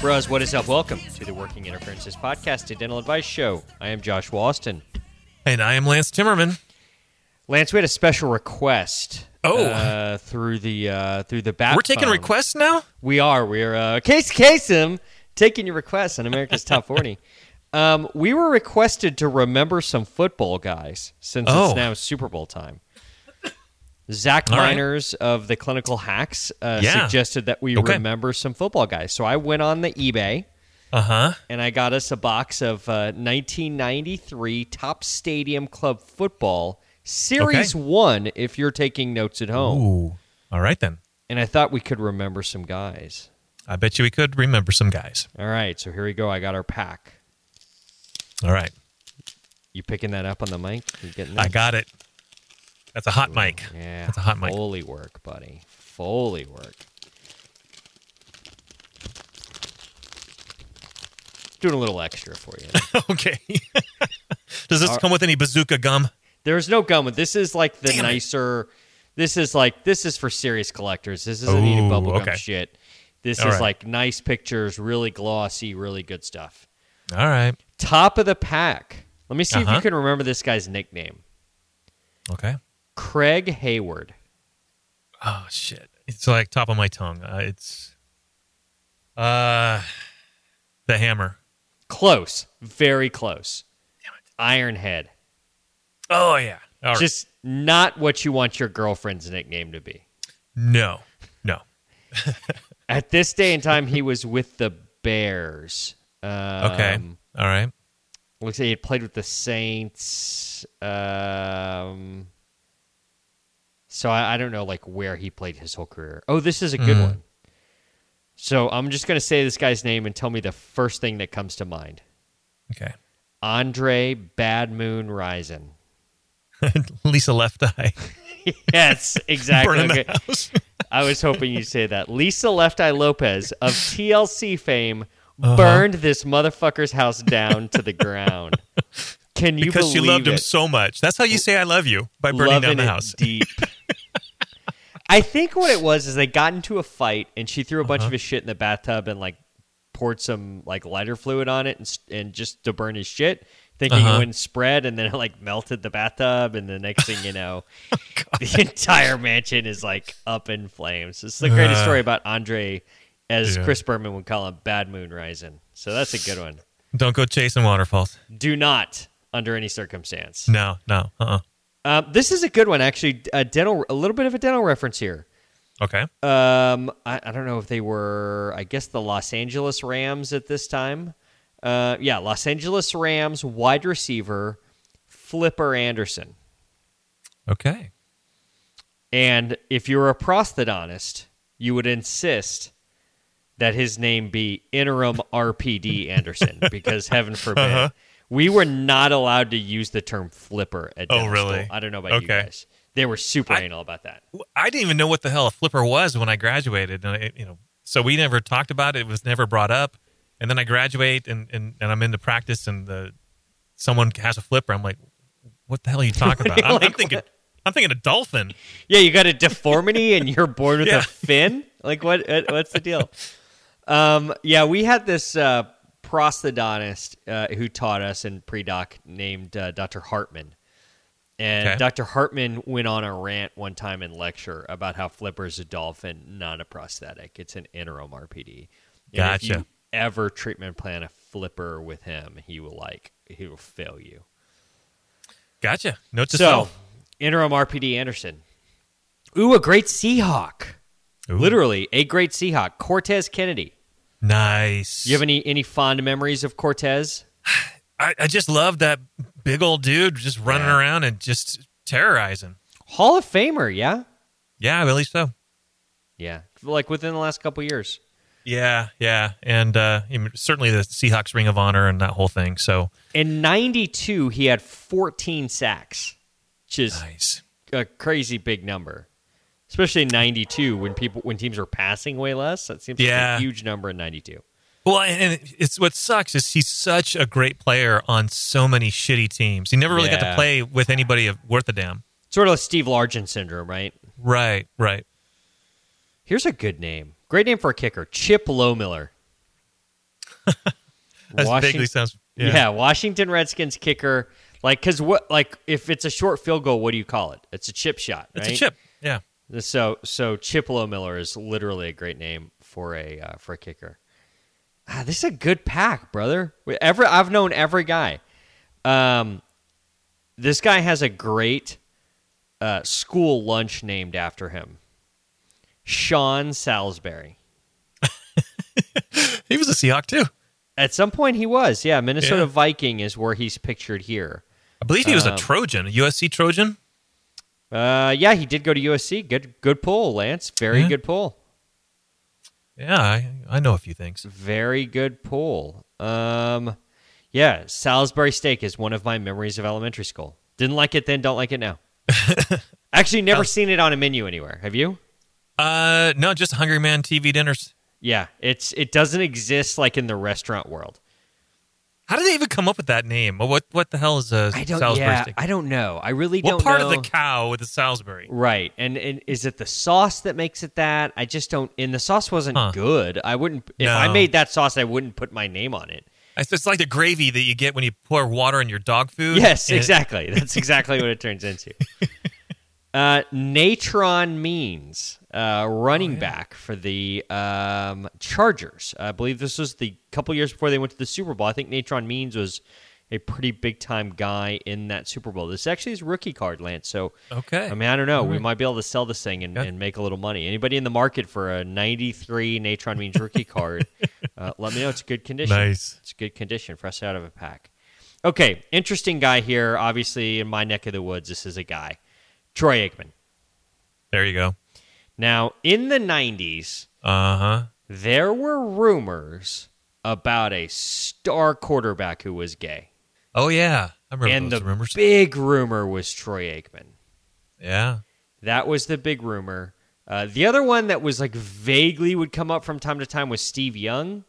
Bros, what is up? Welcome to the Working Interferences Podcast, a dental advice show. I am Josh Walston. And I am Lance Timmerman. Lance, we had a special request. Oh. uh, through the uh, through the bat. We're taking phone. requests now? We are. We're uh, Casey Kasem taking your requests on America's Top 40. Um, we were requested to remember some football guys since Oh. it's now Super Bowl time. Zach All right. Miners of the Clinical Hacks uh, Yeah. suggested that we Okay. remember some football guys. So I went on the eBay Uh huh. and I got us a box of uh, 1993 Topps Stadium Club Football Series Okay. 1 if you're taking notes at home. Ooh. All right then. And I thought we could remember some guys. I bet you we could remember some guys. All right, so here we go. I got our pack. All right. You picking that up on the mic? You getting I got it. That's a hot mic. Yeah, That's a hot mic. Foley work, buddy. Foley work. Doing a little extra for you. okay. Does this All- come with any bazooka gum? There's no gum. This is like the Damn it. nicer. This is like this is for serious collectors. This isn't any Ooh, bubblegum okay. shit. This All is right. like nice pictures, really glossy, really good stuff. All right. Top of the pack. Let me see if you Uh-huh. can remember this guy's nickname. Okay. Craig Heyward. Oh shit. It's like top of my tongue. Uh, it's uh the hammer. Close. Very close. Ironhead. Oh yeah. All right. Just not what you want your girlfriend's nickname to be. no. No. At this day and time, he was with the Bears. Um, Okay. All right. Looks like he had played with the Saints. Um, so I, I don't know like where he played his whole career. Oh, this is a good Mm. one. So I'm just gonna say this guy's name and tell me the first thing that comes to mind. Okay. Andre Bad Moon Rising. Lisa Left Eye. Yes, exactly. Okay. the house. I was hoping you'd say that. Lisa Left Eye Lopez of TLC fame Uh-huh. burned this motherfucker's house down to the ground. Can you because she loved him so much. That's how you say I love you by burning Loving down the it house. deep. I think what it was is they got into a fight and she threw a bunch Uh-huh. of his shit in the bathtub and like poured some like lighter fluid on it and, and just to burn his shit, thinking it Uh-huh. wouldn't spread, and then it like melted the bathtub, and the next thing you know, Oh, the entire mansion is like up in flames. It's the greatest Uh. story about Andre, as Yeah. Chris Berman would call him, Bad Moon Rising. So that's a good one. Don't go chasing waterfalls. Do not, under any circumstance. No, no. Uh. uh Um, this is a good one, actually. A dental, a little bit of a dental reference here. Okay. Um, I, I don't know if they were, I guess, the Los Angeles Rams at this time. Uh, yeah, Los Angeles Rams wide receiver Flipper Anderson. Okay. And if you're a prosthodontist, you would insist that his name be interim RPD Anderson because heaven forbid. Uh-huh. We were not allowed to use the term flipper at Oh, really? school. I don't know about you Okay. guys. They were super I- anal about that. I didn't even know what the hell a flipper was when I graduated, and I, you know, so we never talked about it. It was never brought up. And then I graduate, and and, and I'm into practice, and the someone has a flipper. I'm like, what the hell are you talking about? I'm, I'm Like thinking? I'm thinking a dolphin. Yeah, you got a deformity and you're born with Yeah. a fin. Like what? what- What's the deal? Um, yeah, we had this uh, prosthodontist uh, who taught us in pre-doc named uh, Dr. Hartman, and Okay. Dr. Hartman went on a rant one time in lecture about how Flipper is a dolphin, not a prosthetic. It's an interim RPD. And If you Gotcha. ever treatment plan a Flipper with him, he will like he will fail you. Gotcha. Note to So, self. interim RPD Anderson. Ooh, a great Seahawk. Ooh. Literally, a great Seahawk. Cortez Kennedy. Nice. You have any any fond memories of Cortez? I, I just love that big old dude just running Yeah. around and just terrorizing. Hall of Famer, yeah? Yeah, I believe so. Yeah. Like within the last couple years. Yeah, yeah, and uh, certainly the Seahawks Ring of Honor and that whole thing. So In 92, he had 14 sacks, which is nice. a crazy big number. Especially in 92 when people when teams are passing way less. That seems like a huge number in 92. Well, and it's what sucks is he's such a great player on so many shitty teams. He never really got to play with anybody of worth a damn. Sort of like Steve Largent syndrome, right? Right, right. Here's a good name. Great name for a kicker. Chip Lohmiller. That Washington- vaguely sounds. Yeah. Yeah. Washington Redskins kicker. Like, cause what? Like, if it's a short field goal, what do you call it? It's a chip shot, right? It's a chip. Yeah. So, so Chip Miller is literally a great name for a uh, for a kicker. Ah, this is a good pack, brother. Every I've known every guy. Um, this guy has a great uh, school lunch named after him. Sean Salisbury. He was a Seahawk too. At some point, he was. Yeah, Minnesota Yeah. Viking is where he's pictured here. I believe he was Um, a Trojan, a USC Trojan. Uh, yeah, he did go to USC. Good, good pull, Lance. Very Yeah. good pull. Yeah, I, I know a few things. Very good pull. Um, yeah, Salisbury steak is one of my memories of elementary school. Didn't like it then, don't like it now. Actually, never seen it on a menu anywhere. Have you? Uh, no, just Hungry Man TV dinners. Yeah, it's it doesn't exist like in the restaurant world. How did they even come up with that name? What what the hell is a I don't. Salisbury yeah, steak? I don't know. I really what don't. What part know. of the cow with the Salisbury? Right, and, and is it the sauce that makes it that? I just don't. And the sauce wasn't Huh. good. I wouldn't. If I made that sauce, I wouldn't put my name on it. It's like the gravy that you get when you pour water in your dog food. Yes, And it- exactly. That's exactly what it turns into. Uh, Natron Means, uh, running back for the um, Chargers. I believe this was the couple years before they went to the Super Bowl. I think Natron Means was a pretty big time guy in that Super Bowl. This actually is rookie card, Lance. So, Okay. I mean, I don't know. We might be able to sell this thing and, Yeah. and make a little money. Anybody in the market for a 93 Natron Means rookie card, uh, let me know. It's a good condition. Nice. It's a good condition, fresh out of a pack. Okay, interesting guy here. Obviously, in my neck of the woods, this is a guy, Troy Aikman. There you go. Now, in the 90s, Uh huh. there were rumors about a star quarterback who was gay. Oh yeah, I remember and those the rumors. big rumor was Troy Aikman. yeah. That was the big rumor. Uh, the other one that was like vaguely would come up from time to time was Steve Young.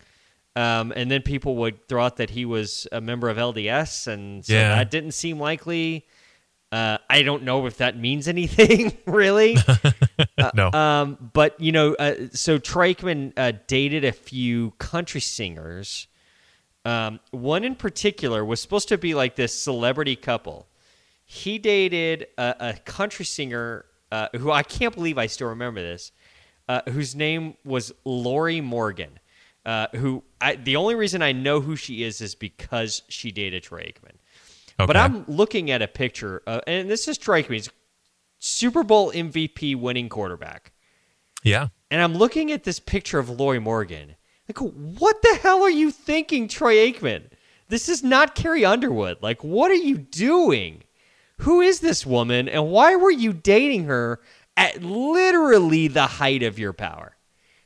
Um, and then people would throw out that he was a member of LDS, and so Yeah. that didn't seem likely. Uh, I don't know if that means anything, really. no. Um, but you know, uh, so Troy Aikman uh, dated a few country singers. Um, one in particular was supposed to be like this celebrity couple. He dated a, a country singer uh, who I can't believe I still remember this, uh, whose name was Lorrie Morgan. Uh, who I, the only reason I know who she is is because she dated Troy Aikman. But I'm looking at a picture, uh, and this is Troy me. Super Bowl MVP winning quarterback. yeah. And I'm looking at this picture of Lorrie Morgan. Like, what the hell are you thinking, Troy Aikman? This is not Carrie Underwood. Like, what are you doing? Who is this woman, and why were you dating her at literally the height of your power?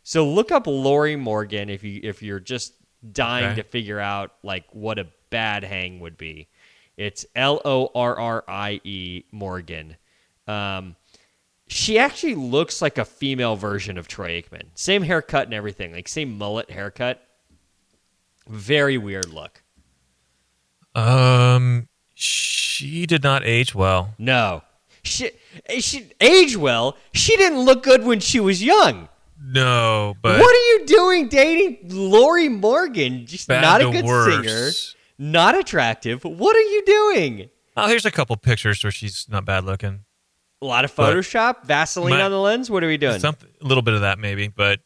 So look up Lorrie Morgan if you if you're just dying Okay. to figure out like what a bad hang would be. It's L O R R I E Morgan. Um, she actually looks like a female version of Troy Aikman. Same haircut and everything, like same mullet haircut. Very weird look. Um, she did not age well. No, she she aged well. She didn't look good when she was young. No, but what are you doing dating Lorrie Morgan? Just not a good worse. singer, not attractive. What are you doing? Oh, here's a couple pictures where she's not bad looking. A lot of But- Photoshop, Vaseline My- on the lens. What are we doing? Some a little bit of that maybe, but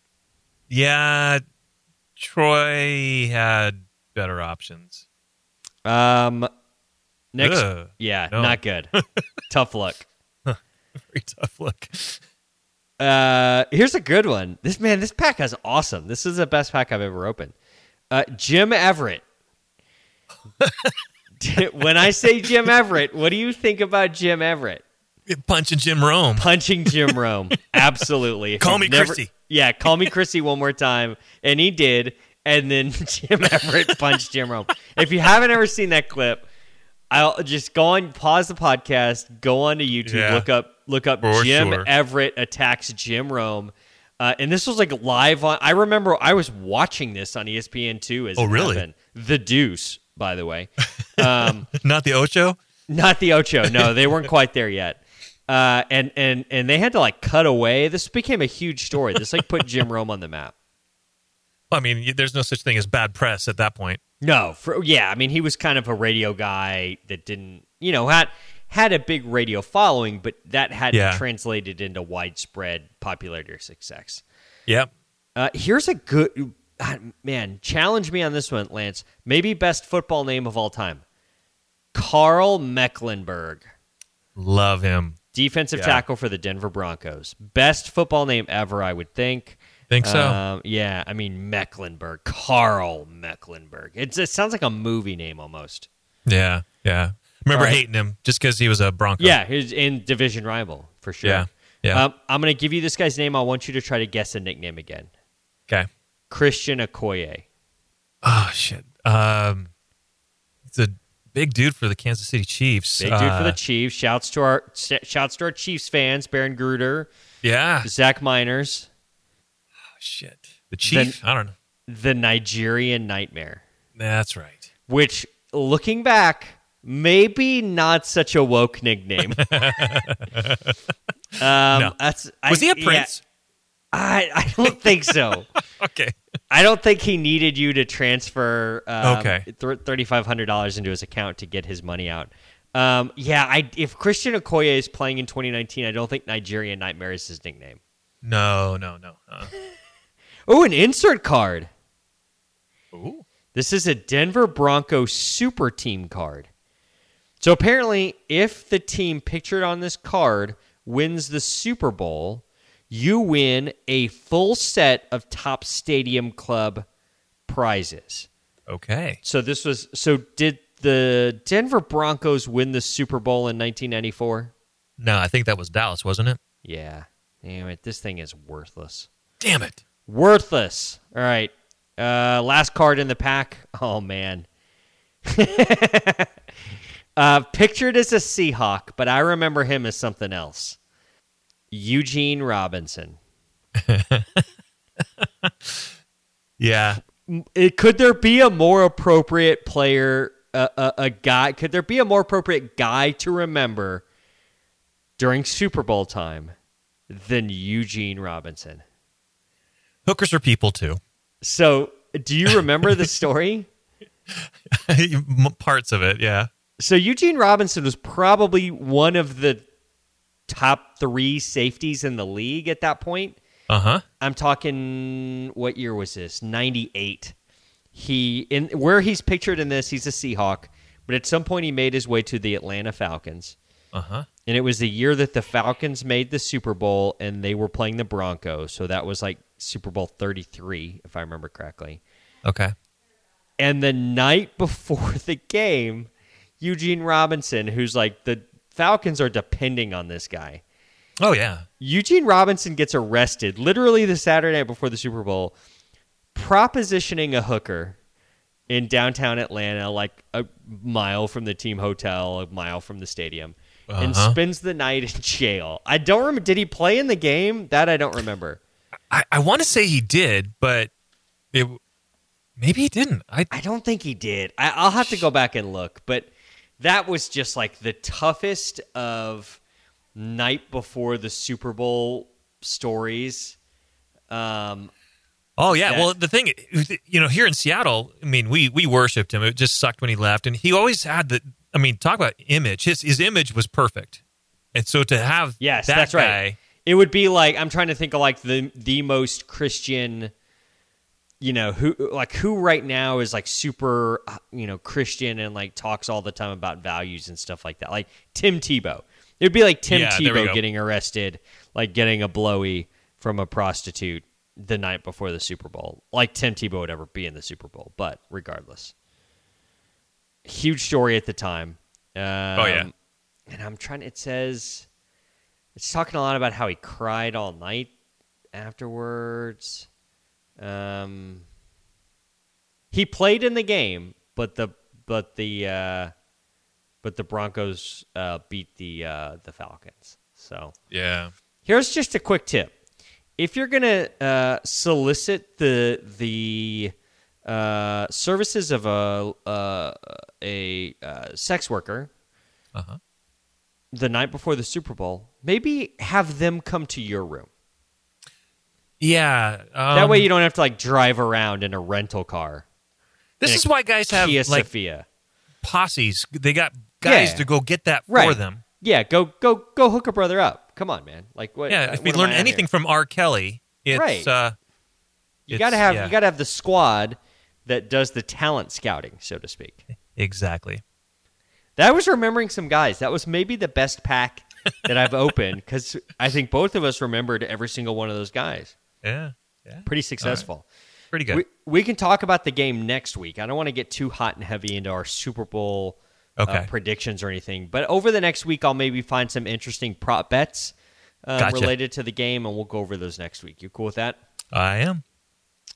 yeah, Troy had better options. Um, next, Ugh. yeah, No. not good. Tough luck. Very tough look. Uh, here's a good one. This man, this pack is awesome. This is the best pack I've ever opened. Uh, Jim Everett. when I say Jim Everett, what do you think about Jim Everett? punching Jim Rome. punching Jim Rome. Absolutely. Call me never- Chrissy. Yeah, call me Chrissy one more time. And he did. And then Jim Everett punched Jim Rome. If you haven't ever seen that clip, I'll just go on, pause the podcast, go on to YouTube, Yeah. look up, look up Jim sure. Everett attacks Jim Rome. Uh, and this was like live on. I remember I was watching this on ESPN two as Oh, really? The Deuce, by the way. Um, Not the Ocho. not the Ocho. No, they weren't quite there yet. Uh, and and and they had to like cut away. This became a huge story. This like put Jim Rome on the map. Well, I mean, there's no such thing as bad press at that point. No, for, yeah, I mean he was kind of a radio guy that didn't, you know, had had a big radio following, but that hadn't Yeah. translated into widespread popularity or success. Yep. Uh, here's a good man. Challenge me on this one, Lance. Maybe best football name of all time. Karl Mecklenburg. Love him. defensive Yeah. tackle for the Denver Broncos. Best football name ever, I would think. Think so? Um, yeah, I mean Mecklenburg, Karl Mecklenburg. It's, it sounds like a movie name almost. yeah. Yeah. Remember right. hating him just because he was a Bronco. Yeah, he's in division rival for sure. Yeah. Yeah. Um, I'm going to give you this guy's name. I want you to try to guess a nickname again. Okay. Christian Okoye. Oh shit. Um, it's a big dude for the Kansas City Chiefs. Big dude for Uh, the Chiefs. Shouts to our shouts to our Chiefs fans. Baron Gruder, Yeah. Zach Miners, Oh, shit. The Chief. I don't know. the Nigerian Nightmare. That's right. which looking back maybe not such a woke nickname um No. that's Was I, he a yeah, prince? I, I don't think so Okay. i don't think he needed you to transfer um, Okay. th- $3500 into his account to get his money out um, yeah I, if christian okoye is playing in 2019 i don't think nigerian nightmare is his nickname No, no, no. Uh, oh an insert card ooh. This is a Denver Broncos super team card. So apparently, if the team pictured on this card wins the Super Bowl, you win a full set of Topps stadium club prizes. Okay. So this was so did the Denver Broncos win the Super Bowl in 1994? No, I think that was Dallas, wasn't it? Yeah. Damn it, this thing is worthless. Damn it. Worthless. All right. Uh, last card in the pack. Oh man. uh, pictured as a Seahawk, but I remember him as something else. Eugene Robinson. Yeah. It, could there be a more appropriate player, uh, a, a guy? Could there be a more appropriate guy to remember during Super Bowl time than Eugene Robinson? Hookers are people too. So, do you remember the story? Parts of it, yeah. So Eugene Robinson was probably one of the top three safeties in the league at that point. Uh huh. I'm talking what year was this? 98. He in where he's pictured in this, he's a Seahawk, but at some point he made his way to the Atlanta Falcons. Uh huh. And it was the year that the Falcons made the Super Bowl and they were playing the Broncos. So that was like Super Bowl 33 if I remember correctly. Okay. And the night before the game, Eugene Robinson, who's like the Falcons are depending on this guy. Oh yeah. Eugene Robinson gets arrested literally the Saturday night before the Super Bowl, propositioning a hooker in downtown Atlanta, like a mile from the team hotel, a mile from the stadium, and Uh-huh. spends the night in jail. I don't remember. Did he play in the game? That I don't remember. I, I want to say he did, but it maybe he didn't. I I don't think he did. I, I'll have to go back and look, but that was just like the toughest of night before the Super Bowl stories. Um, Oh yeah. that- Well, the thing, you know, here in Seattle, I mean, we we worshipped him. It just sucked when he left, and he always had the. I mean, talk about image. His his image was perfect, and so to have yes, that that's guy, right. It would be like I'm trying to think of like the the most Christian. You know who like who right now is like super you know Christian and like talks all the time about values and stuff like that. Like Tim Tebow. It would be like Tim Yeah, Tebow getting arrested, like getting a blowy from a prostitute the night before the Super Bowl. Like Tim Tebow would ever be in the Super Bowl, but regardless, huge story at the time. Um, Oh, yeah. and I'm trying. It says It's talking a lot about how he cried all night afterwards. Um, he played in the game, but the but the uh, but the Broncos uh, beat the uh, the Falcons. So Yeah. Here's just a quick tip: if you're gonna uh, solicit the the uh, services of a uh, a uh, sex worker Uh-huh. the night before the Super Bowl, maybe have them come to your room. Yeah. Um, that way, you don't have to like drive around in a rental car. This is why guys have Kia like Sophia. posses. They got guys Yeah. to go get that Right. for them. Yeah, go go go hook a brother up. Come on, man. Like what? Yeah. If what we learn anything here? from R. Kelly, it's Right. uh, you it's- gotta have yeah. you gotta have the squad that does the talent scouting, so to speak. exactly. That was remembering some guys. That was maybe the best pack that I've opened because I think both of us remembered every single one of those guys. Yeah. Yeah. Pretty successful. Pretty good. We, we can talk about the game next week. I don't want to get too hot and heavy into our Super Bowl uh, predictions or anything, but over the next week, I'll maybe find some interesting prop bets uh, Gotcha. related to the game, and we'll go over those next week. You cool with that? I am.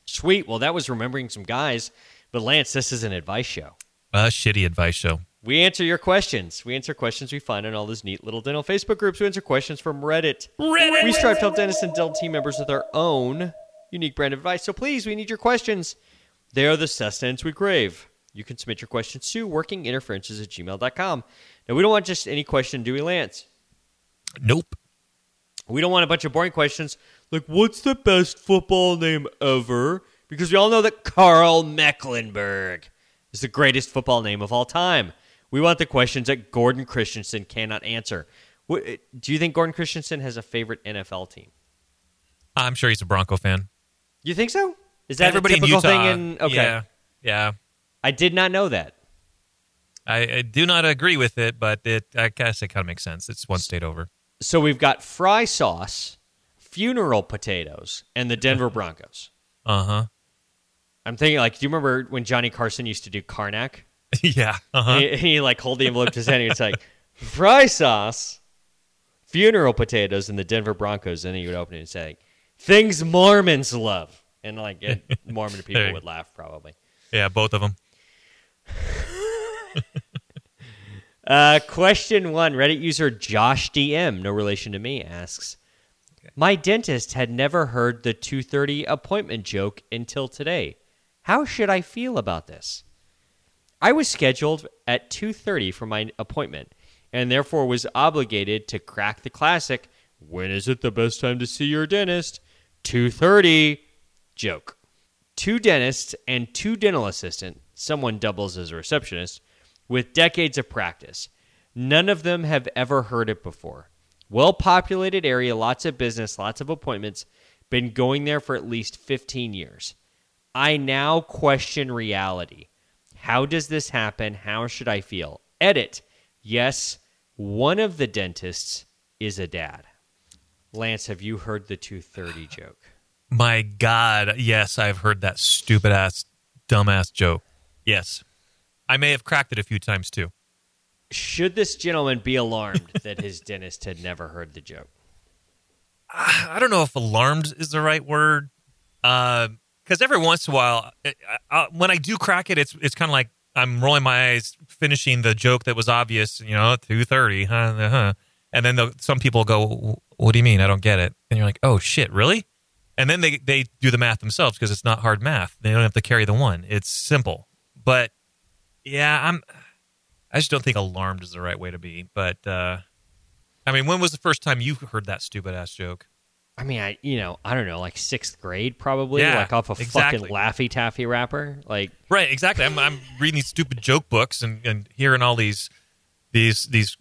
Sweet. Well, that was remembering some guys, but Lance, this is an advice show. A shitty advice show. We answer your questions. We answer questions we find in all those neat little dental Facebook groups. We answer questions from Reddit. Reddit. We strive to help dentists and dental team members with our own unique brand of advice. So please, we need your questions. They are the sustenance we crave. You can submit your questions to workinginterferences at gmail.com. Now, we don't want just any question, do we, Lance? Nope. We don't want a bunch of boring questions like, what's the best football name ever? Because we all know that Karl Mecklenburg is the greatest football name of all time. We want the questions that Gordon Christensen cannot answer. Eh, do you think Gordon Christensen has a favorite NFL team? I'm sure he's a Bronco fan. You think so? Is that Everybody a typical in Utah. thing? In okay, Yeah. Yeah. I did not know that. I, I do not agree with it, but it I guess it kind of makes sense. It's one state over. So we've got fry sauce, funeral potatoes, and the Denver Broncos. Uh huh. I'm thinking, like, do you remember when Johnny Carson used to do Carnac? yeah. Uh huh. he, he like hold the envelope to his hand. And it's like fry sauce, funeral potatoes, and the Denver Broncos. And then he would open it and say, "Things Mormons love," and like it, Mormon people would laugh probably. Yeah. Both of them. Uh, question one: Reddit user Josh DM, no relation to me, asks, "My dentist had never heard the 2:30 appointment joke until today. How should I feel about this?" I was scheduled at 2:30 for my appointment and therefore was obligated to crack the classic when is it the best time to see your dentist 2:30 joke. Two dentists and two dental assistant, someone doubles as a receptionist with decades of practice. None of them have ever heard it before. Well populated area, lots of business, lots of appointments, been going there for at least 15 years. I now question reality. How does this happen? How should I feel? Edit. Yes, one of the dentists is a dad. Lance, have you heard the 230 joke? My God. Yes, I've heard that stupid ass, dumbass joke. Yes. I may have cracked it a few times too. Should this gentleman be alarmed that his dentist had never heard the joke? Ah, I don't know if alarmed is the right word. Uh, because every once in a while, I, I, when I do crack it, it's it's kind of like I'm rolling my eyes, finishing the joke that was obvious. You know, two thirty, huh? huh. And then the, some people go, "What do you mean? I don't get it." And you're like, "Oh shit, really?" And then they they do the math themselves because it's not hard math. They don't have to carry the one. It's simple. But yeah, I'm. I just don't think alarmed is the right way to be. But uh, I mean, when was the first time you heard that stupid ass joke? I mean, I you know, I don't know, like sixth grade probably, Yeah, like off a exactly. fucking Laffy Taffy wrapper. Like, Right, exactly. I'm I'm reading these stupid joke books and, and hearing all these these these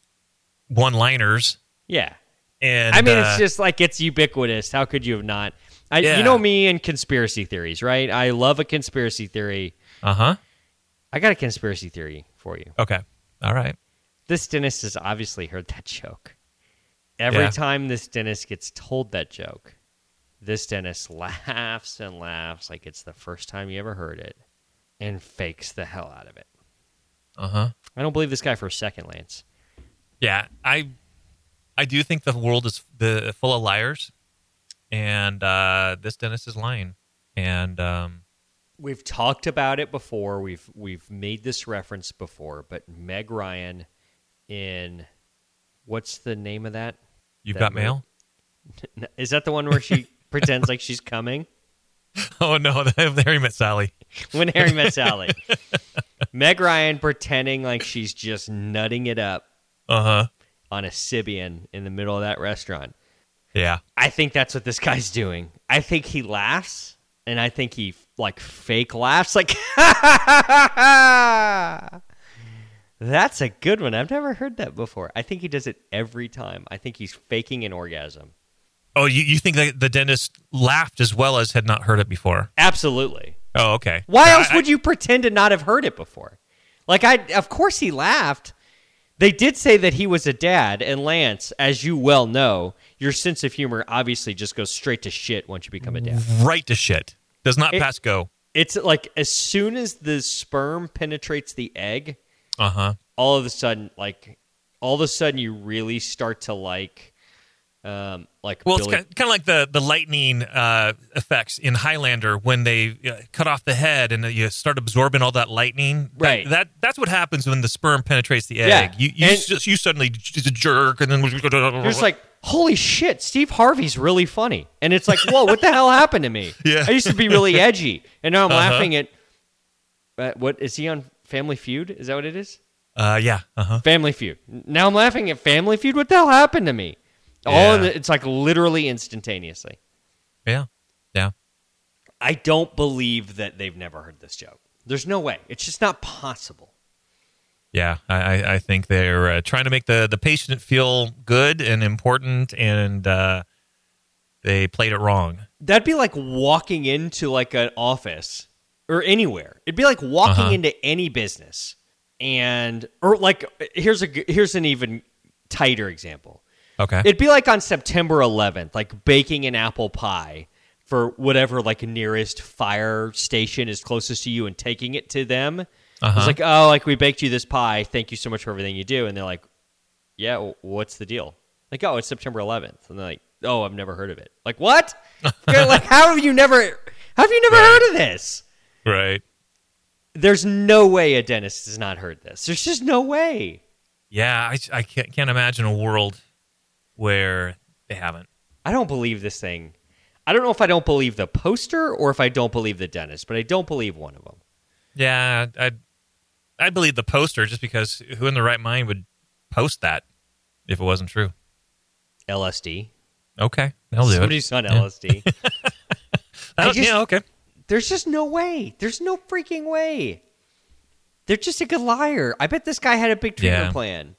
one liners yeah. and I mean, uh, it's just like it's ubiquitous. How could you have not? I, Yeah. You know me and conspiracy theories, right? I love a conspiracy theory. uh huh. I got a conspiracy theory for you. Okay, all right. This dentist has obviously heard that joke. Every Yeah. time this dentist gets told that joke, this dentist laughs and laughs like it's the first time you ever heard it and fakes the hell out of it. Uh huh. I don't believe this guy for a second, Lance. Yeah, I I do think the world is the full of liars, and uh, this dentist is lying. And um, We've talked about it before. We've we've made this reference before, but Meg Ryan in what's the name of that? you've That got movie- mail. Is that the one where she pretends like she's coming? Oh no, Harry met Sally. When Harry met Sally. Meg Ryan pretending like she's just nutting it up Uh huh. on a Sybian in the middle of that restaurant. Yeah. I think that's what this guy's doing. I think he laughs, and I think he like fake laughs, like that's a good one. I've never heard that before. I think he does it every time. I think he's faking an orgasm. Oh, you, you think that the dentist laughed as well as had not heard it before? Absolutely. Oh, okay. Why Yeah, else I- would you pretend to not have heard it before? Like I, of course he laughed. They did say that he was a dad, and Lance, as you well know, your sense of humor obviously just goes straight to shit once you become a dad. right to shit. Does not It- pass go. It's like as soon as the sperm penetrates the egg, Uh huh. all of a sudden, like all of a sudden, you really start to like, um, like Well, Billy- it's kind of like the the lightning uh, effects in Highlander when they uh, cut off the head and you start absorbing all that lightning. Right. That, that's what happens when the sperm penetrates the egg. Yeah. You you, And- just, you suddenly just jerk and then You're just like, holy shit, Steve Harvey's really funny. And it's like, whoa, what the hell happened to me? Yeah. I used to be really edgy. And now I'm Uh-huh. laughing at, uh, what, is he on Family Feud? Is that what it is? uh, yeah. Uh huh. Family Feud. Now I'm laughing at Family Feud. What the hell happened to me? All in the, it's like literally instantaneously. Yeah. Yeah. I don't believe that they've never heard this joke. There's no way. It's just not possible. Yeah, I, I- I think they're uh, trying to make the, the patient feel good and important, and uh, they played it wrong. That'd be like walking into like an office or anywhere. It'd be like walking Uh-huh. into any business and or like here's a here's an even tighter example. Okay. It'd be like on September 11th, like baking an apple pie for whatever like nearest fire station is closest to you and taking it to them. Uh-huh. It's like, "Oh, like we baked you this pie. Thank you so much for everything you do." And they're like, "Yeah, w- what's the deal?" Like, "Oh, it's September 11th." And they're like, "Oh, I've never heard of it." Like, "What?" Like, "How have you never How have you never Right. heard of this?" right. There's no way a dentist has not heard this. There's just no way. Yeah, I, I can't, can't imagine a world where they haven't. I don't believe this thing. I don't know if I don't believe the poster or if I don't believe the dentist, but I don't believe one of them. Yeah, I'd, I'd believe the poster just because who in the right mind would post that if it wasn't true? LSD. Okay, they'll do it. Somebody's on LSD. I just- yeah, okay. There's just no way. There's no freaking way. They're just a good liar. I bet this guy had a big treatment Yeah. plan.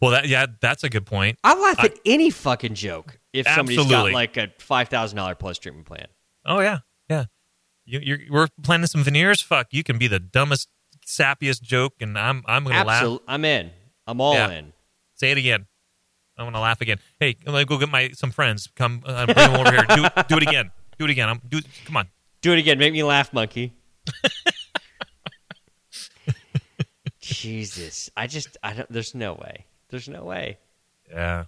Well, that yeah, that's a good point. I'll laugh at any fucking joke if somebody's got like a five thousand dollar plus treatment plan. Oh yeah, yeah. You, you're we're planning some veneers. Fuck, you can be the dumbest, sappiest joke, and I'm I'm gonna laugh. I'm in. I'm all Yeah. in. Say it again. I'm gonna laugh again. Hey, I'm gonna go get my some friends. Come, uh, bring them over here. Do it, do it again. Do it again. I'm do. Come on. Do it again. Make me laugh, monkey. Jesus, I just I don't. There's no way. There's no way. Yeah.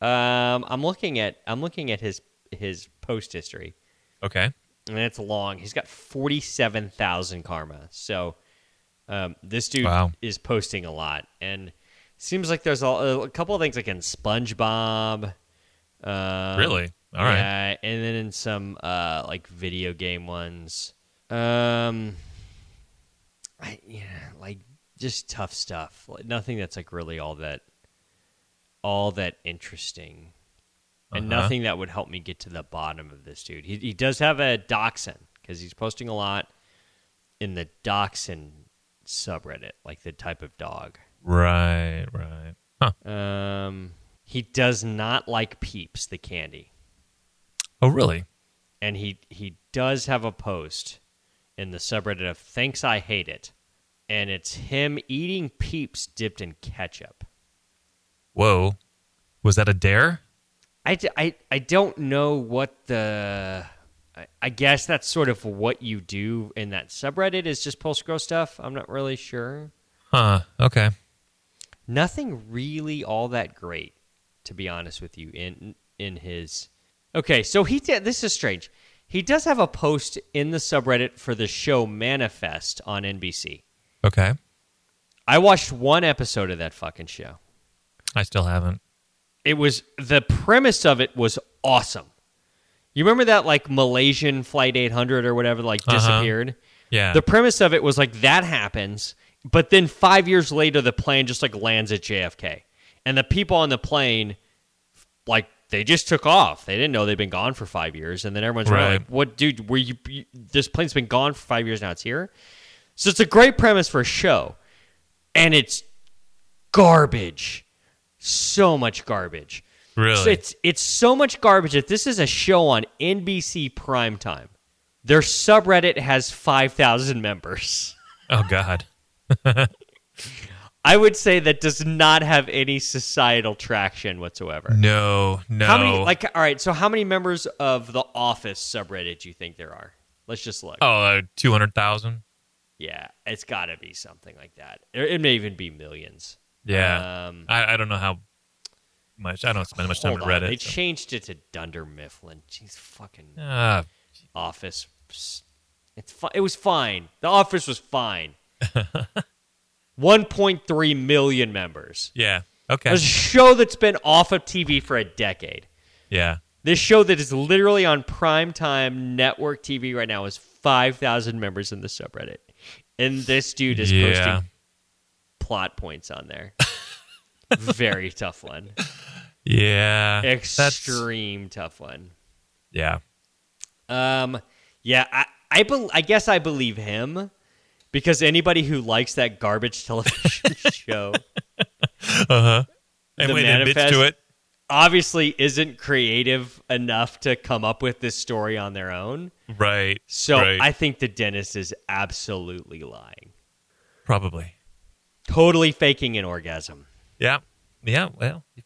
Um, I'm looking at I'm looking at his his post history, Okay. and it's long. He's got forty seven thousand karma. So, um, this dude Wow. is posting a lot, and seems like there's a, a couple of things like in SpongeBob. Um, Really? All right. Yeah, and then in some uh, like video game ones. Um, I yeah, like just tough stuff. Like, nothing that's like really all that all that interesting. And Uh-huh. nothing that would help me get to the bottom of this dude. He he does have a dachshund because he's posting a lot in the dachshund subreddit, like the type of dog. Right. Right. Huh. Um, he does not like Peeps, the candy. Oh, really? and he he does have a post in the subreddit of thanks I hate it, and it's him eating peeps dipped in ketchup. Whoa. Was that a dare? I, I, I don't know what the I, I guess that's sort of what you do in that subreddit is just post gross stuff. I'm not really sure. Huh. Okay. Nothing really all that great. to be honest with you. In in his okay, so he did. This is strange. He does have a post in the subreddit for the show Manifest on NBC. Okay. I watched one episode of that fucking show. I still haven't. It was the premise of it was awesome. You remember that like Malaysian flight 800 or whatever like Uh-huh. disappeared? Yeah. The premise of it was like that happens, but then 5 years later the plane just like lands at JFK. And the people on the plane like they just took off. They didn't know they'd been gone for 5 years and then everyone's Right. like, "What dude, were you, you this plane's been gone for 5 years now it's here?" So it's a great premise for a show. And it's garbage. So much garbage. really? So it's it's so much garbage that this is a show on NBC primetime. Their subreddit has five thousand members. oh God. I would say that does not have any societal traction whatsoever. No. No. How many like all right, so how many members of the office subreddit do you think there are? Let's just look. Oh, uh, two hundred thousand. Yeah, it's got to be something like that. It, may even be millions. Yeah. Um, I, I don't know how much. I don't spend much time on. Reddit. They so- changed it to Dunder Mifflin. Jeez, fucking Ah, Office. It's it was fine. The Office was fine. 1.3 million members. yeah. Okay. A show that's been off of TV for a decade. Yeah. This show that is literally on primetime network TV right now has 5,000 members in the subreddit. And this dude is Yeah. posting plot points on there. Very tough one. Yeah. That's- Extreme tough one. Yeah. Um, yeah, I, I, bel I guess I believe him because anybody who likes that garbage television show uh-huh. And The admits manifest- to it. Obviously isn't creative enough to come up with this story on their own. Right. So right. I think the dentist is absolutely lying, probably. totally faking an orgasm. Yeah. Yeah. Well, if-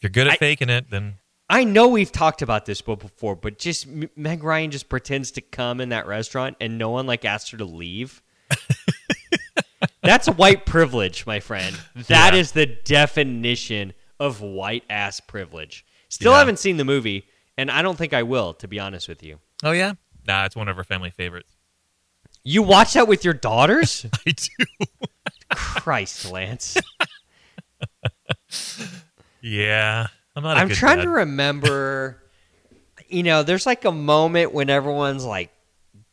you're good at I- faking it, then I know we've talked about this before, but just Meg Ryan just pretends to come in that restaurant and no one like asks her to leave. That's a white privilege, my friend. That is Yeah. the definition of white ass privilege. Still Yeah. haven't seen the movie, and I don't think I will, to be honest with you. oh yeah, nah, it's one of our family favorites. You watch that with your daughters? I do. Christ, Lance. Yeah, I'm not. i I'm trying to remember. You know, there's like a moment when everyone's like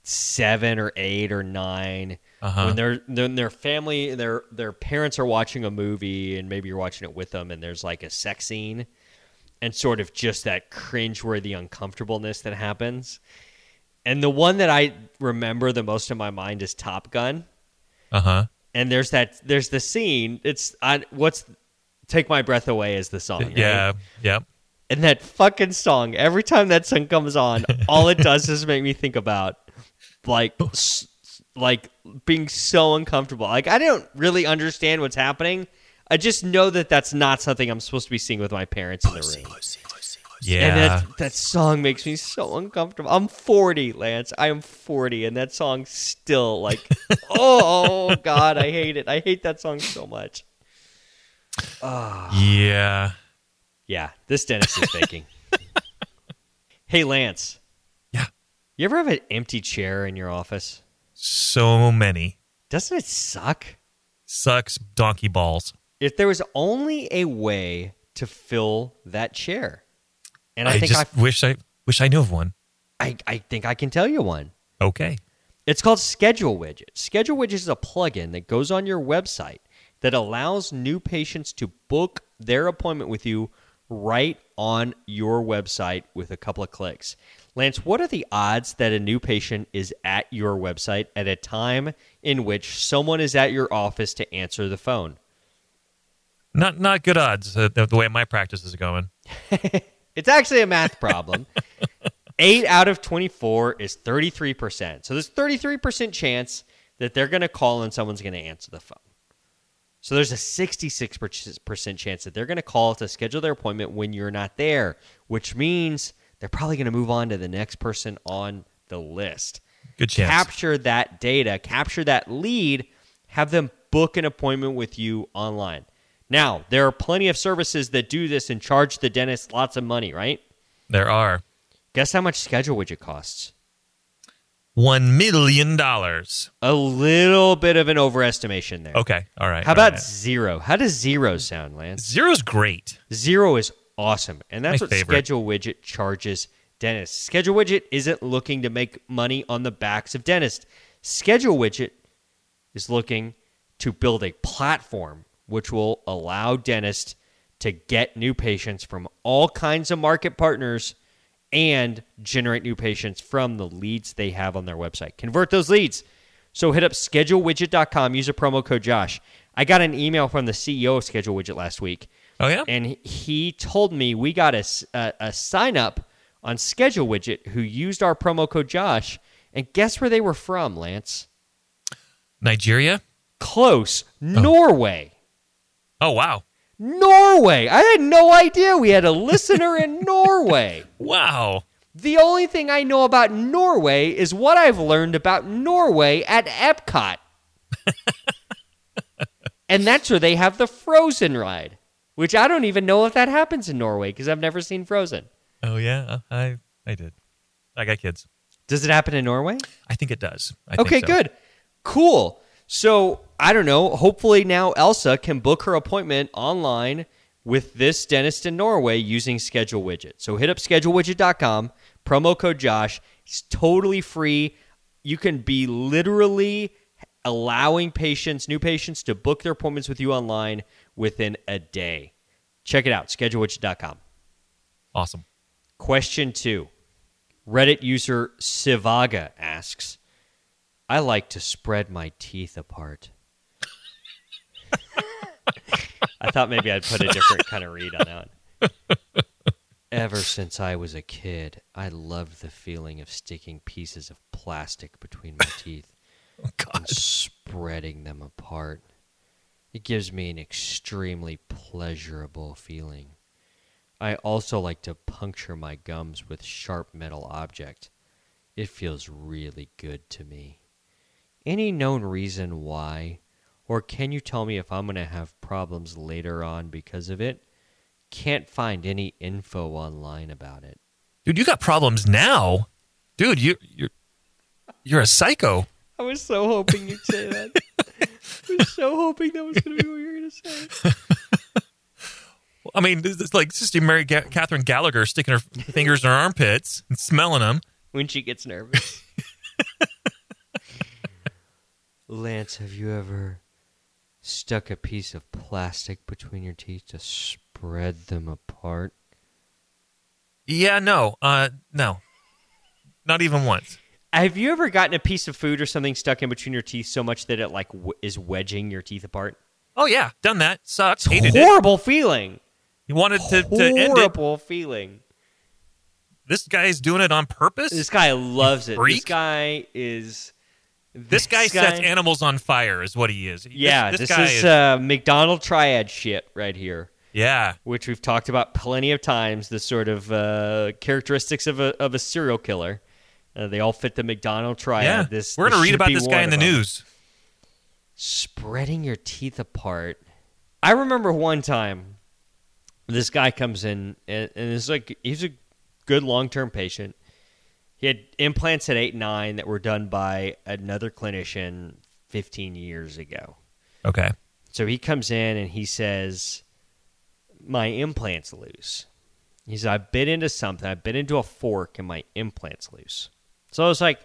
seven or eight or 9 Uh-huh. when their when their family their their parents are watching a movie and maybe you're watching it with them and there's like a sex scene and sort of just that cringeworthy uncomfortableness that happens. And the one that I remember the most in my mind is Top Gun. Uh huh. And there's that there's the scene. It's I, what's Take My Breath Away is the song. right? Yeah. Yep. And that fucking song, every time that song comes on, all it does is make me think about like s- like being so uncomfortable. Like I don't really understand what's happening. I just know that that's not something I'm supposed to be seeing with my parents in the room. Yeah. And that that song makes me so uncomfortable. I'm 40, Lance. I am 40, and that song still like, oh god, I hate it. I hate that song so much. yeah. Yeah, this dentist is faking. hey, Lance. You ever have an empty chair in your office? So many Doesn't it suck? sucks donkey balls. If there was only a way to fill that chair, and I, I, think just wish I wish I knew of one. I, I, I think I can tell you one. Okay. It's called Schedule Widget. Schedule Widget is a plugin that goes on your website that allows new patients to book their appointment with you right on your website with a couple of clicks. Lance, what are the odds that a new patient is at your website at a time in which someone is at your office to answer the phone? Not not good odds. Uh, the, the way my practice is going. It's actually a math problem. Eight out of 24 is 33%. So there's 33% chance that they're going to call and someone's going to answer the phone. So there's a 66% chance that they're going to call to schedule their appointment when you're not there, which means they're probably going to move on to the next person on the list. Good chance. Capture that data, capture that lead, have them book an appointment with you online. Now, there are plenty of services that do this and charge the dentist lots of money, right? There are Guess how much Schedule Widget costs? one million dollars. A little bit of an overestimation there. Okay, all right. How all about right. zero? How does zero sound, Lance? zero's great? Zero is awesome, and that's My what favorite. Schedule Widget charges dentists. Schedule Widget isn't looking to make money on the backs of dentists. Schedule Widget is looking to build a platform which will allow dentists to get new patients from all kinds of market partners and generate new patients from the leads they have on their website. Convert those leads. So hit up schedulewidget.com, use a promo code Josh. I got an email from the CEO of Schedule Widget last week Oh yeah. and he told me we got a a sign up on Schedule Widget who used our promo code Josh. And guess where they were from, Lance? Nigeria. Close. Oh. Norway. Oh wow. Norway. I had no idea we had a listener in Norway. Wow. The only thing I know about Norway is what I've learned about Norway at Epcot. and that's where they have the Frozen ride, which I don't even know if that happens in Norway because I've never seen Frozen. Oh yeah. Uh, I I did. I got kids. Does it happen in Norway? I think it does. I think Okay, so. good. Cool. So, I don't know. Hopefully, now Elsa can book her appointment online with this dentist in Norway using Schedule Widget. So, hit up schedulewidget.com, promo code Josh. It's totally free. You can be literally allowing patients, new patients, to book their appointments with you online within a day. Check it out, schedulewidget.com. Awesome. Question two Reddit user Sivaga asks, I like to spread my teeth apart. I thought maybe I'd put a different kind of read on that one. Ever since I was a kid, I loved the feeling of sticking pieces of plastic between my teeth Oh and spreading them apart. It gives me an extremely pleasurable feeling. I also like to puncture my gums with sharp metal object. It feels really good to me. Any known reason why? Or can you tell me if I'm going to have problems later on because of it? Can't find any info online about it. Dude, you got problems now. Dude, you you're you're a psycho. I was so hoping you'd say that. I was so hoping that was going to be what you were going to say. I mean, this is like Sister Mary Ga- Katherine Gallagher sticking her fingers in her armpits and smelling them. when she gets nervous. Lance, have you ever stuck a piece of plastic between your teeth to spread them apart? Yeah, no, uh, no, not even once. Have you ever gotten a piece of food or something stuck in between your teeth so much that it like w- is wedging your teeth apart? Oh yeah, done that. Sucks. Hated it. Horrible feeling. You wanted to, to end it. Horrible feeling. This guy's doing it on purpose. This guy loves it. This guy is. This guy sets animals on fire, is what he is. Yeah, this, this, guy is, uh, McDonald triad shit right here. yeah, which we've talked about plenty of times. The sort of uh, characteristics of a of a serial killer. Uh, they all fit the McDonald triad. yeah. This We're gonna read about this guy in the news. Spreading your teeth apart. I remember one time, this guy comes in and, and it's like he's a good long term patient. He had implants at eight nine that were done by another clinician fifteen years ago. Okay. So he comes in and he says, My implant's loose. He said, I bit into something. I bit into a fork and my implant's loose. So I was like,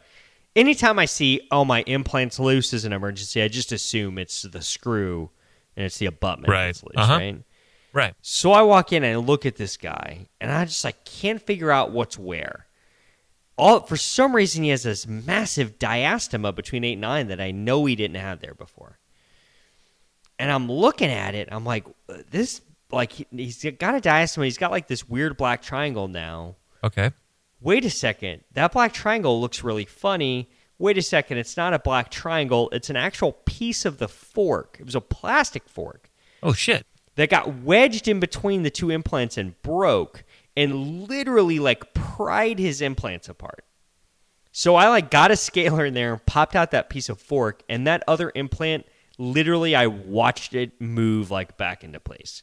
anytime I see, oh, my implant's loose is an emergency, I just assume it's the screw and it's the abutment Right. that's loose, Uh-huh. right? Right. So I walk in and I look at this guy, and I just like can't figure out what's where. All for some reason he has this massive diastema between eight and nine that I know he didn't have there before. And I'm looking at it, I'm like, this like he, he's got a diastema. He's got like this weird black triangle now. Okay. Wait a second, that black triangle looks really funny. Wait a second, it's not a black triangle. It's an actual piece of the fork. It was a plastic fork Oh shit. that got wedged in between the two implants and broke and literally like pried his implants apart. So I like got a scaler in there and popped out that piece of fork and that other implant literally, I watched it move like back into place.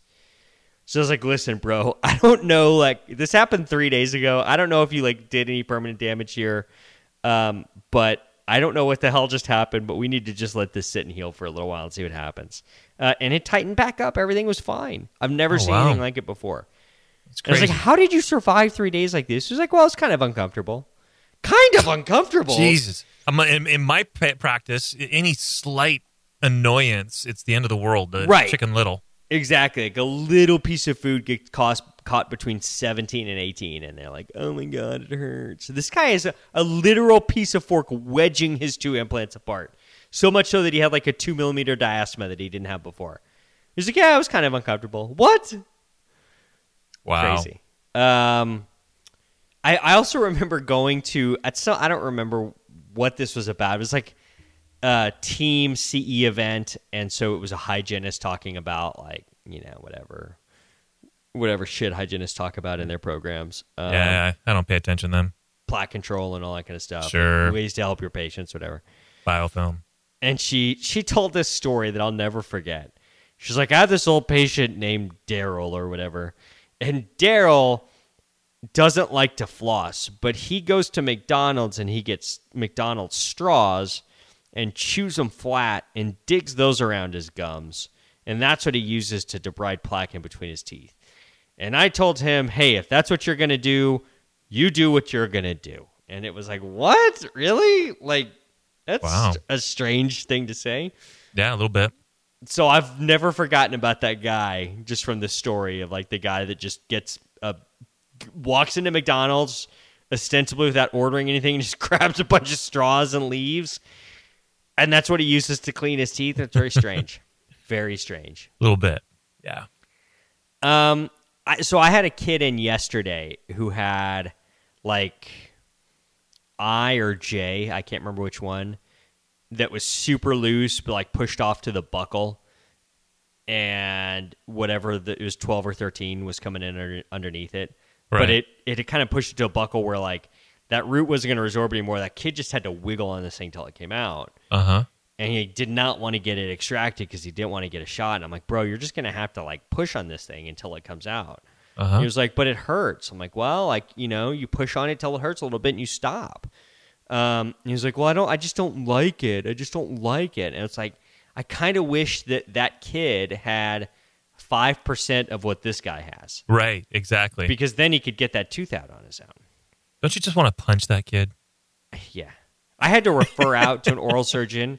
So I was like, listen, bro, I don't know. Like, this happened three days ago. I don't know if you like did any permanent damage here, um, but I don't know what the hell just happened. But we need to just let this sit and heal for a little while and see what happens. Uh, and it tightened back up. Everything was fine. I've never Oh, seen wow. anything like it before. I was like, how did you survive three days like this? He was like, well, it's kind of uncomfortable. Kind of uncomfortable. Jesus. I'm, in, in my practice, any slight annoyance, it's the end of the world. The Right. Chicken Little. Exactly. Like a little piece of food gets cost, caught between 17 and 18, and they're like, oh my God, it hurts. This guy is a, a literal piece of fork wedging his two implants apart. So much so that he had like a two millimeter diastema that he didn't have before. He's like, yeah, it was kind of uncomfortable. What? Wow. Crazy. Um, I, I also remember going to, at some, I don't remember what this was about. It was like a team CE event, and so it was a hygienist talking about like you know whatever, whatever shit hygienists talk about in their programs. Um, Yeah, I don't pay attention then. plaque control and all that kind of stuff. Sure. ways to help your patients, whatever. Biofilm. And she she told this story that I'll never forget. She's like, I have this old patient named Daryl or whatever, and Daryl doesn't like to floss, but he goes to McDonald's and he gets McDonald's straws and chews them flat and digs those around his gums, and that's what he uses to debride plaque in between his teeth. And I told him, hey, if that's what you're gonna do, you do what you're gonna do. And it was like, what? Really? Like, that's Wow. a strange thing to say. Yeah, a little bit. So I've never forgotten about that guy just from the story of like the guy that just gets a walks into McDonald's ostensibly without ordering anything and just grabs a bunch of straws and leaves. And that's what he uses to clean his teeth. It's very strange. very strange. A little bit. Yeah. Um, I, so I had a kid in yesterday who had like I or J, I can't remember which one, that was super loose, but like pushed off to the buccal, and whatever the, it was twelve or thirteen was coming in under, underneath it, but it it had kind of pushed it to a buccal where like that root wasn't going to resorb anymore. That kid just had to wiggle on this thing till it came out Uh huh. and he did not want to get it extracted because he didn't want to get a shot. And I'm like, bro, you're just gonna have to like push on this thing until it comes out. Uh-huh. He was like, but it hurts. I'm like, well, like you know, you push on it till it hurts a little bit and you stop. Um, he was like, well, I don't, I just don't like it. I just don't like it. And it's like, I kind of wish that that kid had five percent of what this guy has Right. Exactly. because then he could get that tooth out on his own. Don't you just want to punch that kid? Yeah. I had to refer out to an oral surgeon,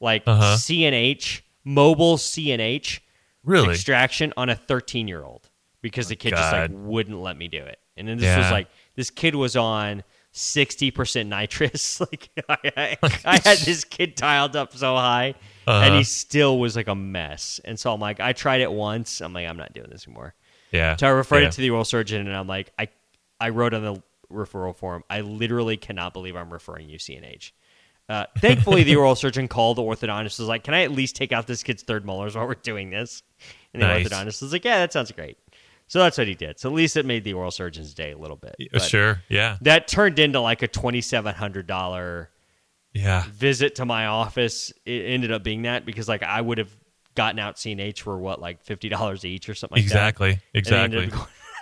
like Uh-huh. CNH, mobile CNH Really? extraction on a 13 year old because the kid just like wouldn't let me do it. And then this was like, this kid was on 60% nitrous. like, I, I, I had this kid dialed up so high and Uh-huh. he still was like a mess. And so I'm like, I tried it once. I'm like, I'm not doing this anymore. yeah. So I referred yeah. it to the oral surgeon, and I'm like, I, I wrote on the referral form, I literally cannot believe I'm referring you CNH. Uh, thankfully, the oral surgeon called the orthodontist. Was like, "Can I at least take out this kid's third molars while we're doing this?" And the Nice. orthodontist was like, "Yeah, that sounds great." So that's what he did. So at least it made the oral surgeon's day a little bit. But Sure. Yeah. That turned into like a twenty seven hundred dollar Yeah. visit to my office. It ended up being that because like I would have gotten out CNH for what like fifty dollars each or something like that. Exactly. I ended Exactly.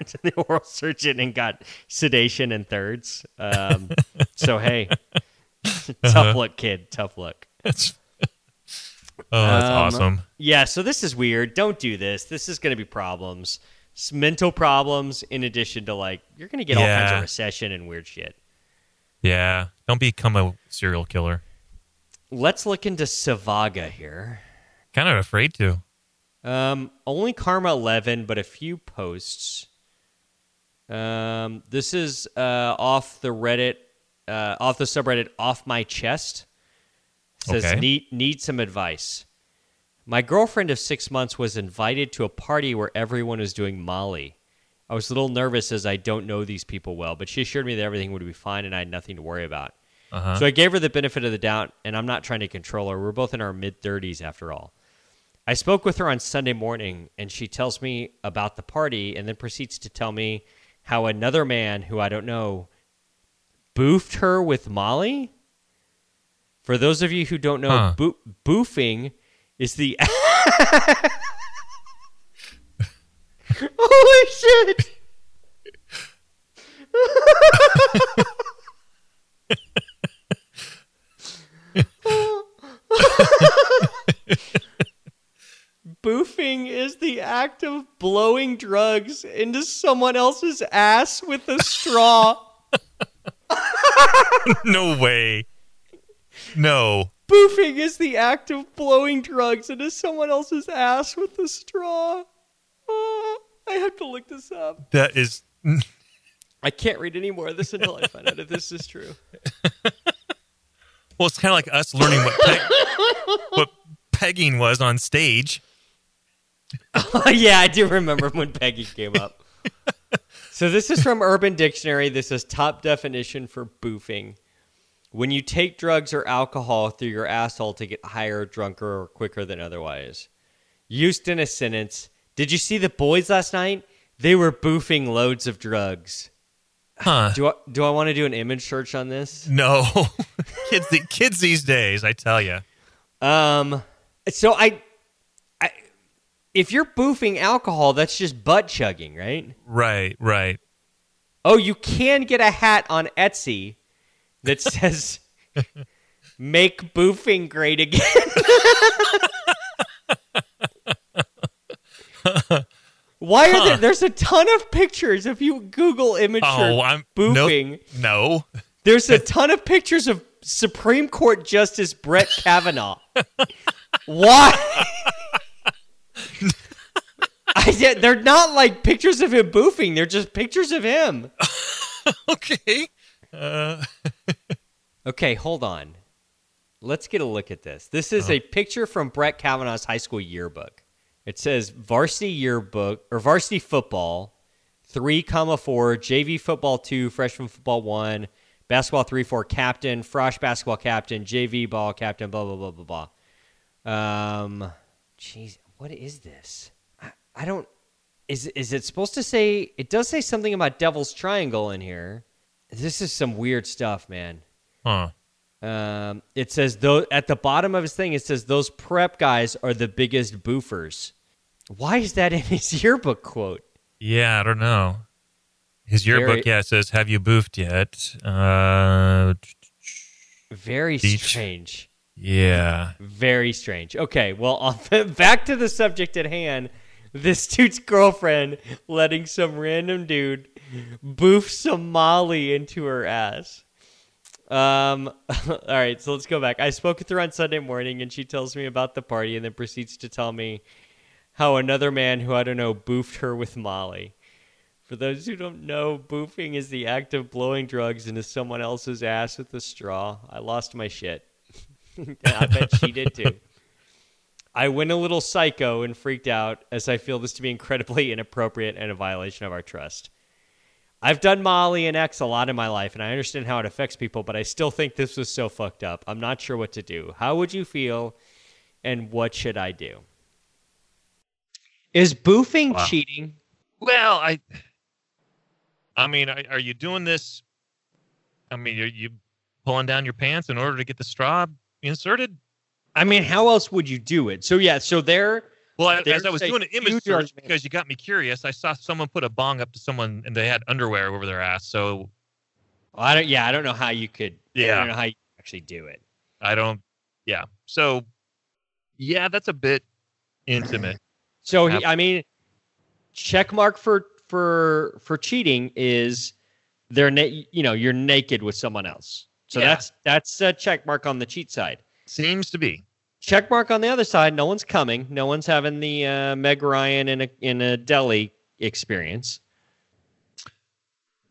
to the oral surgeon and got sedation and thirds. Um, so hey, Uh-huh. tough look, kid. Tough look. That's, oh, that's Um, awesome. Yeah. So this is weird. Don't do this. This is going to be problems. It's mental problems in addition to like you're going to get all kinds of recession and weird shit. Yeah. Don't become a serial killer. Let's look into Savaga here. Kind of afraid to. Um, only Karma 11, but a few posts. Um, this is uh, off the Reddit, uh, off the subreddit, off my chest. Says Okay. need need some advice. My girlfriend of six months was invited to a party where everyone was doing Molly. I was a little nervous as I don't know these people well, but she assured me that everything would be fine and I had nothing to worry about. Uh-huh. So I gave her the benefit of the doubt, and I'm not trying to control her. We're both in our mid 30s after all. I spoke with her on Sunday morning, and she tells me about the party and then proceeds to tell me how another man who I don't know boofed her with Molly. For those of you who don't know, Huh. boo- boofing is the Holy shit! Boofing is the act of blowing drugs into someone else's ass with a straw. no way. No. Boofing is the act of blowing drugs into someone else's ass with a straw. Oh, I have to look this up. That is I can't read any more of this until I find out if this is true. well, it's kind of like us learning what peg, what pegging was on stage. yeah, I do remember when Peggy came up. so this is from Urban Dictionary. This is top definition for boofing. When you take drugs or alcohol through your asshole to get higher, drunker, or quicker than otherwise. Used in a sentence. Did you see the boys last night? They were boofing loads of drugs. Huh. Do I, do I want to do an image search on this? No. kids the kids these days, I tell you. Um so I I if you're boofing alcohol, that's just butt chugging, right? Right, right. Oh, you can get a hat on Etsy that says "Make boofing great again." Why are there? There's a ton of pictures. If you Google image Oh, I'm boofing, No. no. there's a ton of pictures of Supreme Court Justice Brett Kavanaugh. Why? I they're not like pictures of him boofing. They're just pictures of him. okay. Uh, Okay, hold on. Let's get a look at this. This is a picture from Brett Kavanaugh's high school yearbook. It says varsity yearbook or varsity football, three comma four, JV football two, freshman football one, basketball three four captain, frosh basketball captain, JV ball captain, blah blah blah blah blah. Um, jeez, what is this? I, I don't. Is is it supposed to say? It does say something about Devil's Triangle in here. This is some weird stuff, man. huh. Um, it says though at the bottom of his thing, it says those prep guys are the biggest boofers. Why is that in his yearbook quote? Yeah, I don't know. His yearbook, Very- yeah, it says, "Have you boofed yet?" Uh, Very strange. Yeah. Very strange. Okay, well, back to the subject at hand. This dude's girlfriend letting some random dude boof some Molly into her ass. Um, all right, so let's go back. I spoke with her on Sunday morning, and she tells me about the party, and then proceeds to tell me how another man who I don't know boofed her with Molly. For those who don't know, boofing is the act of blowing drugs into someone else's ass with a straw. I lost my shit. I bet she did too. I went a little psycho and freaked out as I feel this to be incredibly inappropriate and a violation of our trust. I've done Molly and X a lot in my life, and I understand how it affects people, but I still think this was so fucked up. I'm not sure what to do. How would you feel, and what should I do? Is boofing Wow. cheating? Well, I, I mean, are, are you doing this? I mean, are you pulling down your pants in order to get the straw inserted? I mean, how else would you do it? So yeah, so there. Well, I- as I was doing an image search because you got me curious, I saw someone put a bong up to someone and they had underwear over their ass. So I don't. Yeah, I don't know how you could. Yeah, I don't know how you actually do it. I don't. Yeah. So yeah, that's a bit intimate. So he, I mean, check mark for for for cheating is they're na- you know you're naked with someone else. So Yeah. that's that's a check mark on the cheat side. Seems to be. Check mark on the other side. No one's coming. No one's having the uh, Meg Ryan in a in a deli experience.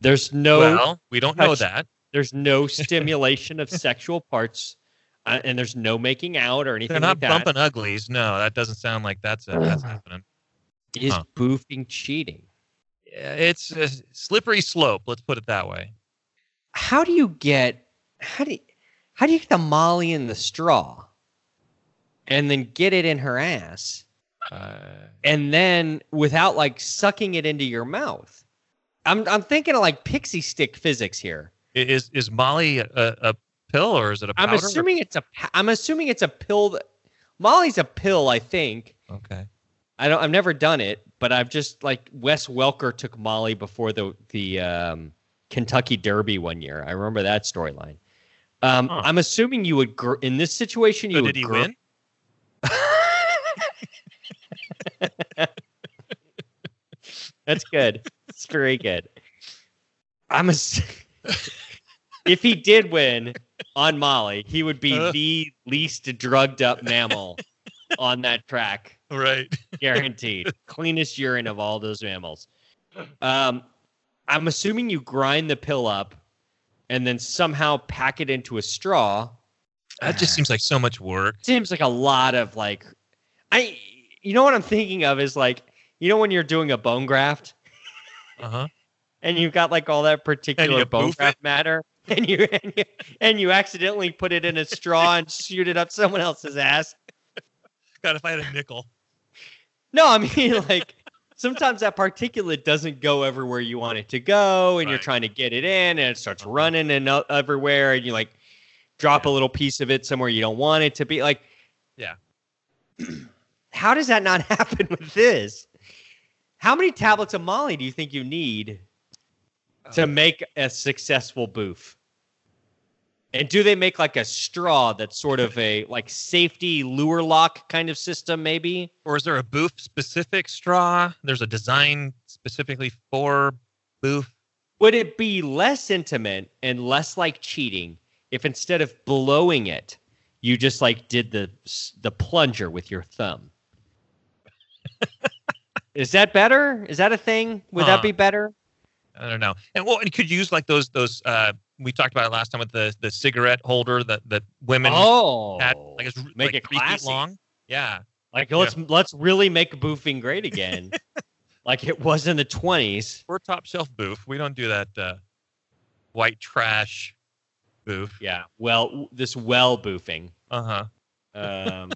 There's no well, we don't know that. there's no stimulation of sexual parts, uh, and there's no making out or anything They're not like that. bumping uglies. No, that doesn't sound like that's uh, that's happening. Is Huh. boofing cheating? Yeah, it's a slippery slope. Let's put it that way. how do you get how do you, how do you get the molly in the straw and then get it in her ass Uh, and then without like sucking it into your mouth i'm i'm thinking of like pixie stick physics here is is Molly a, a pill or is it a powder? i'm assuming it's a i'm assuming it's a pill that Molly's a pill, I think. Okay. I don't. I've never done it, but I've just like Wes Welker took Molly before the the um, Kentucky Derby one year. I remember that storyline. Um, Huh. I'm assuming you would gr- in this situation you So would did he gr- win? That's good. It's very good. I'm a. if he did win on Molly, he would be Uh. the least drugged up mammal on that track. Right. guaranteed. Cleanest urine of all those mammals. Um, I'm assuming you grind the pill up and then somehow pack it into a straw. That just seems like so much work. Seems like a lot of like, I. You know what I'm thinking of is like, you know when you're doing a bone graft Uh huh. and you've got like all that particular bone boof it? graft matter, and you, and you and you accidentally put it in a straw and shoot it up someone else's ass. God, if I had a nickel. No, I mean like sometimes that particulate doesn't go everywhere you want it to go, and you're trying to get it in, and it starts Uh-huh. running and everywhere, and you like drop a little piece of it somewhere you don't want it to be. Like, Yeah. how does that not happen with this? How many tablets of Molly do you think you need to make a successful boof? And do they make like a straw that's sort of a like safety Luer lock kind of system, maybe? Or is there a boof specific straw? There's a design specifically for boof. Would it be less intimate and less like cheating if instead of blowing it, you just like did the the plunger with your thumb? Is that better? Is that a thing? Would Huh. that be better? I don't know. And well, and you could use like those those uh we talked about it last time with the the cigarette holder that that women oh, had like it's make like it three feet long. Yeah. Like let's let's really make boofing great again, like it was in the twenties. We're top shelf boof. We don't do that uh white trash boof. Yeah, well, this well boofing. Uh-huh. Um,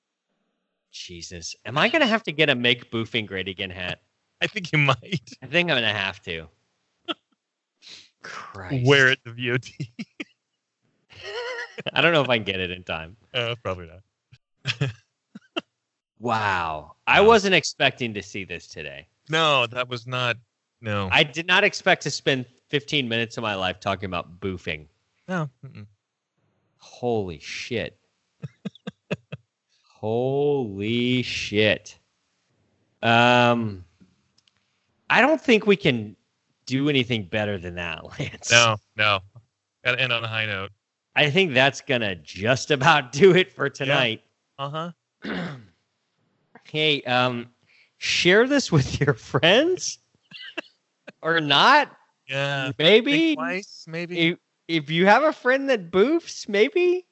Jesus, am I gonna have to get a make boofing great again hat? I think you might I think I'm gonna have to. Christ. wear it to VOT. I don't know if I can get it in time. uh, probably not. Wow. I wasn't expecting to see this today. No, that was not no. I did not expect to spend 15 minutes of my life talking about boofing. no. mm-mm. Holy shit. Holy shit. Um I don't think we can do anything better than that, Lance. No, no. Got to end on a high note. I think that's gonna just about do it for tonight. Uh huh. hey, um, share this with your friends or not? Yeah. Maybe twice, maybe. if, if you have a friend that boofs, maybe.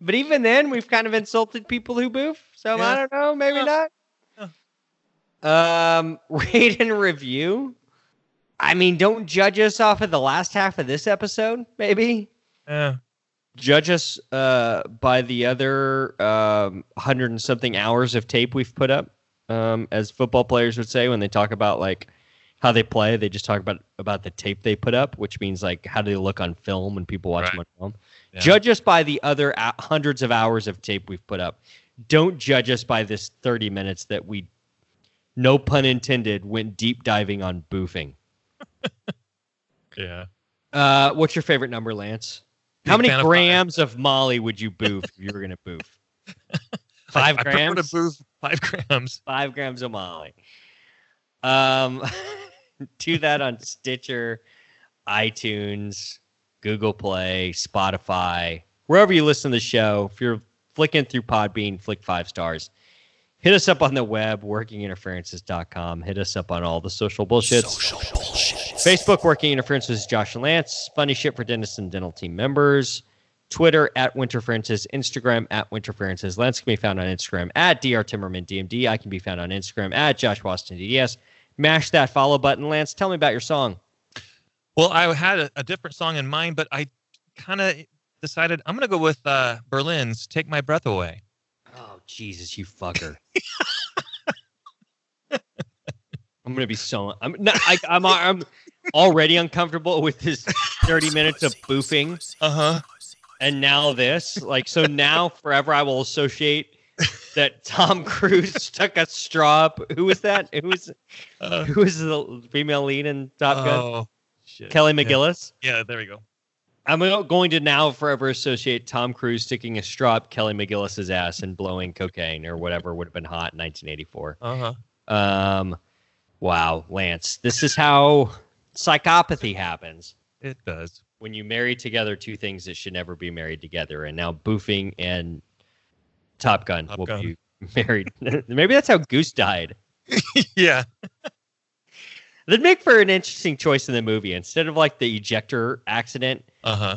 But even then, we've kind of insulted people who boof. So I don't know, maybe Yeah. not. Um, rate and review. I mean, don't judge us off of the last half of this episode. Maybe Yeah. judge us uh, by the other um, hundred and something hours of tape we've put up. Um, as football players would say when they talk about like how they play, they just talk about about the tape they put up, which means like how do they look on film when people watch them on film. Yeah. Judge us by the other hundreds of hours of tape we've put up. Don't judge us by this thirty minutes that we, no pun intended, went deep diving on boofing. Yeah. Uh, what's your favorite number, Lance? How Big many fan of grams of Molly would you boof if you were going to boof? Five I, I prefer grams. to boof five grams. Five grams of Molly. Um, do that on Stitcher, iTunes, Google Play, Spotify, wherever you listen to the show. If you're flicking through Podbean, flick five stars. Hit us up on the web, workinginterferences.com. Hit us up on all the social bullshits. Facebook, Working Interferences, Josh and Lance. Funny shit for dentists and dental team members. Twitter at Winterferences. Instagram at Winterferences. Lance can be found on Instagram at Dr. Timmerman DMD. I can be found on Instagram at Josh Austin DDS. Mash that follow button, Lance. Tell me about your song. Well, I had a, a different song in mind, but I kind of decided I'm going to go with uh, Berlin's "Take My Breath Away." Oh, Jesus, you fucker. I'm gonna be so. I'm not. I, I'm. I'm already uncomfortable with this 30 minutes of boofing, Uh huh. and now this. Like, so now forever, I will associate that Tom Cruise stuck a straw up. Who was that? Who was Uh, who was the female lead in Top Gun? oh, shit. Kelly Yeah. McGillis. Yeah, there we go. I'm going to now forever associate Tom Cruise sticking a straw up Kelly McGillis's ass and blowing cocaine or whatever would have been hot in 1984. Uh huh. Um, wow, Lance, this is how psychopathy happens It does. when you marry together two things that should never be married together. And now Boofing and Top Gun Top will Gun. be married. Maybe that's how Goose died. yeah. That'd make for an interesting choice in the movie. Instead of like the ejector accident, Uh huh.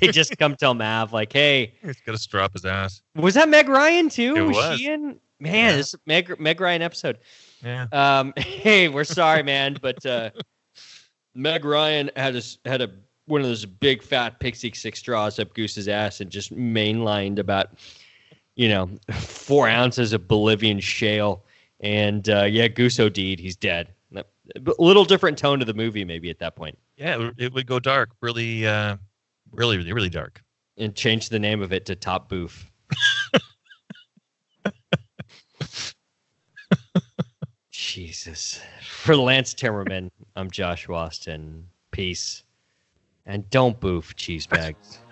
they just come tell Mav like, "Hey, He's got to straw up his ass. was that Meg Ryan too? It was, was. she in? Man, Yeah. this Meg Meg Ryan episode. Yeah. Um, hey, we're sorry, man, but uh, Meg Ryan had a had a one of those big fat Pixy Stix straws up Goose's ass and just mainlined about you know four ounces of Bolivian shale. And uh, yeah, Goose OD'd. He's dead. A little different tone to the movie, maybe at that point, Yeah. It, would- it would go dark. Really. Uh, really. Really. Really dark. and change the name of it to Top Boof. Jesus. For Lance Timmerman, I'm Josh Austin. Peace. And don't boof cheese bags.